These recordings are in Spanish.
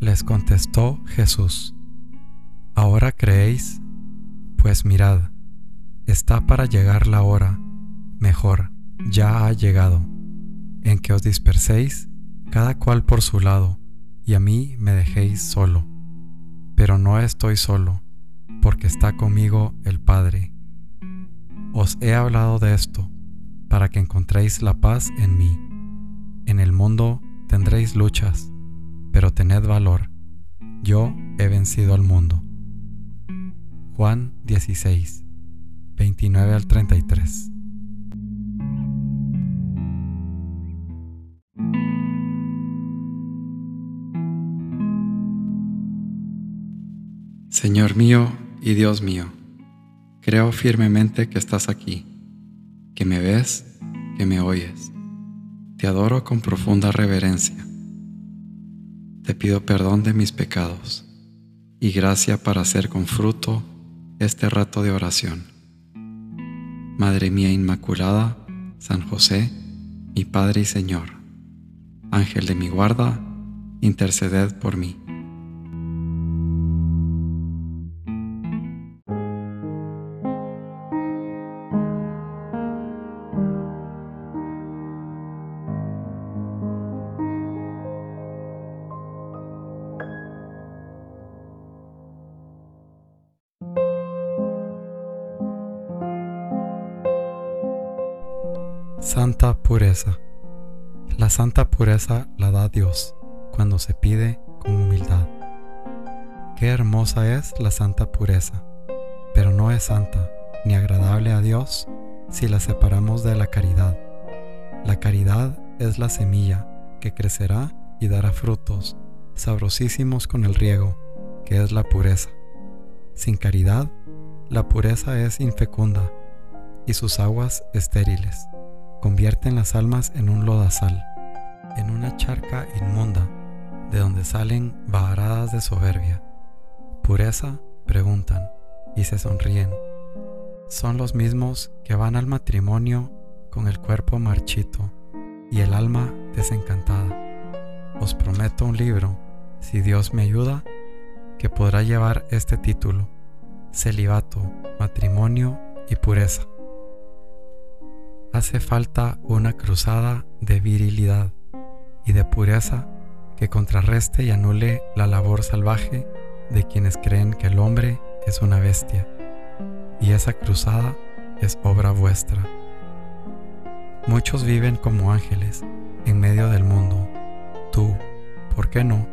Les contestó Jesús, ¿ahora creéis? Pues mirad, está para llegar la hora, mejor, ya ha llegado, en que os disperséis, cada cual por su lado, y a mí me dejéis solo. Pero no estoy solo, porque está conmigo el Padre. Os he hablado de esto, para que encontréis la paz en mí. En el mundo tendréis luchas, pero tened valor. Yo he vencido al mundo. Juan 16, 29 al 33. Señor mío y Dios mío, creo firmemente que estás aquí, que me ves, que me oyes. Te adoro con profunda reverencia. Te pido perdón de mis pecados y gracia para hacer con fruto este rato de oración. Madre mía Inmaculada, San José, mi Padre y Señor, Ángel de mi guarda, interceded por mí. Santa pureza. La santa pureza la da Dios cuando se pide con humildad. Qué hermosa es la santa pureza, pero no es santa ni agradable a Dios si la separamos de la caridad. La caridad es la semilla que crecerá y dará frutos sabrosísimos con el riego, que es la pureza. Sin caridad, la pureza es infecunda y sus aguas estériles convierten las almas en un lodazal, en una charca inmunda, de donde salen baharadas de soberbia. Pureza, preguntan, y se sonríen. Son los mismos que van al matrimonio con el cuerpo marchito y el alma desencantada. Os prometo un libro, si Dios me ayuda, que podrá llevar este título, Celibato, Matrimonio y Pureza hace falta una cruzada de virilidad y de pureza que contrarreste y anule la labor salvaje de quienes creen que el hombre es una bestia, y esa cruzada es obra vuestra. Muchos viven como ángeles en medio del mundo. Tú, ¿por qué no?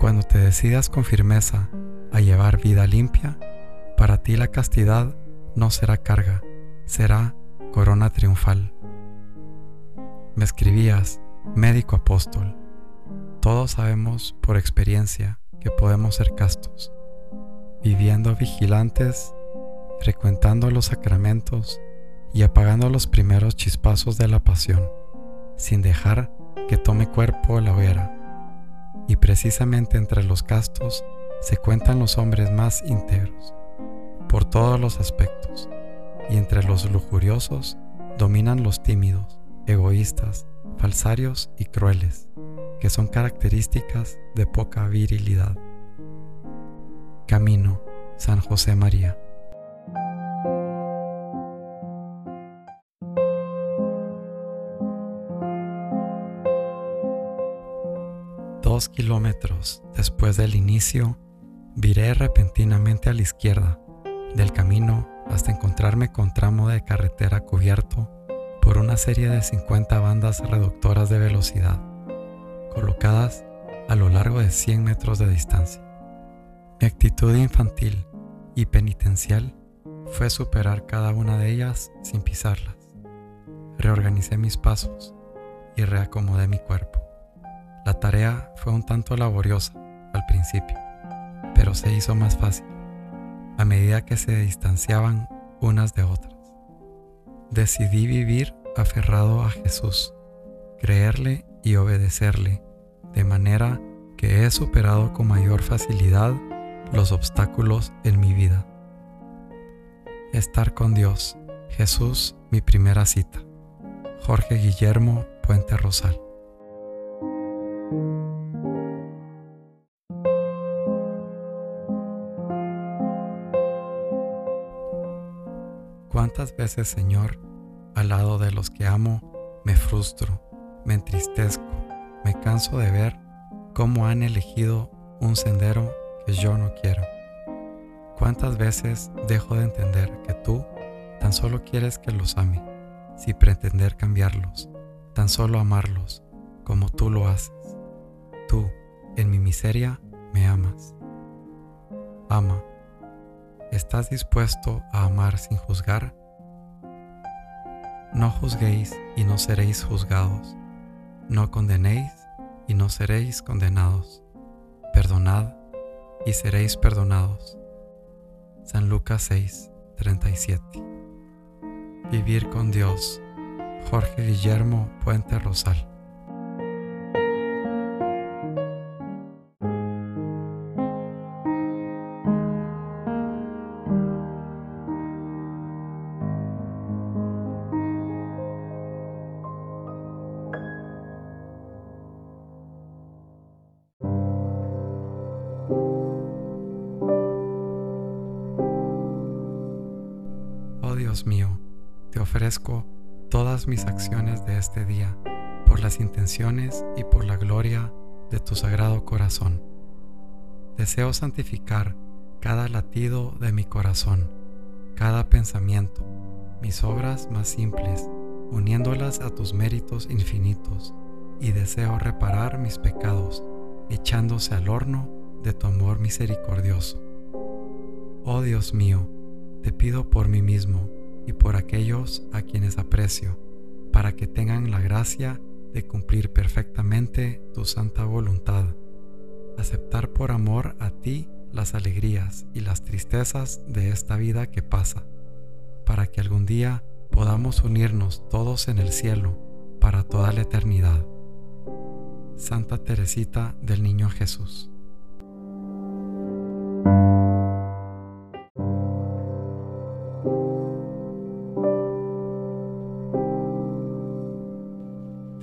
Cuando te decidas con firmeza a llevar vida limpia, para ti la castidad no será carga, será corona triunfal. Me escribías, médico apóstol. Todos sabemos por experiencia que podemos ser castos, viviendo vigilantes, frecuentando los sacramentos y apagando los primeros chispazos de la pasión, sin dejar que tome cuerpo la hoguera. Y precisamente entre los castos se cuentan los hombres más íntegros, por todos los aspectos y entre los lujuriosos dominan los tímidos, egoístas, falsarios y crueles, que son características de poca virilidad. Camino, San José María. Dos kilómetros después del inicio, viré repentinamente a la izquierda del camino hasta encontrarme con tramo de carretera cubierto por una serie de 50 bandas reductoras de velocidad, colocadas a lo largo de 100 metros de distancia. Mi actitud infantil y penitencial fue superar cada una de ellas sin pisarlas. Reorganicé mis pasos y reacomodé mi cuerpo. La tarea fue un tanto laboriosa al principio, pero se hizo más fácil a medida que se distanciaban unas de otras. Decidí vivir aferrado a Jesús, creerle y obedecerle, de manera que he superado con mayor facilidad los obstáculos en mi vida. Estar con Dios, Jesús, mi primera cita. Jorge Guillermo Puente Rosal. ¿Cuántas veces, Señor, al lado de los que amo, me frustro, me entristezco, me canso de ver cómo han elegido un sendero que yo no quiero? ¿Cuántas veces dejo de entender que tú tan solo quieres que los ame, sin pretender cambiarlos, tan solo amarlos como tú lo haces? Tú, en mi miseria, me amas. Ama. ¿Estás dispuesto a amar sin juzgar? No juzguéis y no seréis juzgados. No condenéis y no seréis condenados. Perdonad y seréis perdonados. San Lucas 6, 37. Vivir con Dios. Jorge Guillermo Puente Rosal. Dios mío, te ofrezco todas mis acciones de este día por las intenciones y por la gloria de tu sagrado corazón. Deseo santificar cada latido de mi corazón, cada pensamiento, mis obras más simples, uniéndolas a tus méritos infinitos, y deseo reparar mis pecados, echándose al horno de tu amor misericordioso. Oh Dios mío, te pido por mí mismo y por aquellos a quienes aprecio, para que tengan la gracia de cumplir perfectamente tu santa voluntad, aceptar por amor a ti las alegrías y las tristezas de esta vida que pasa, para que algún día podamos unirnos todos en el cielo para toda la eternidad. Santa Teresita del Niño Jesús.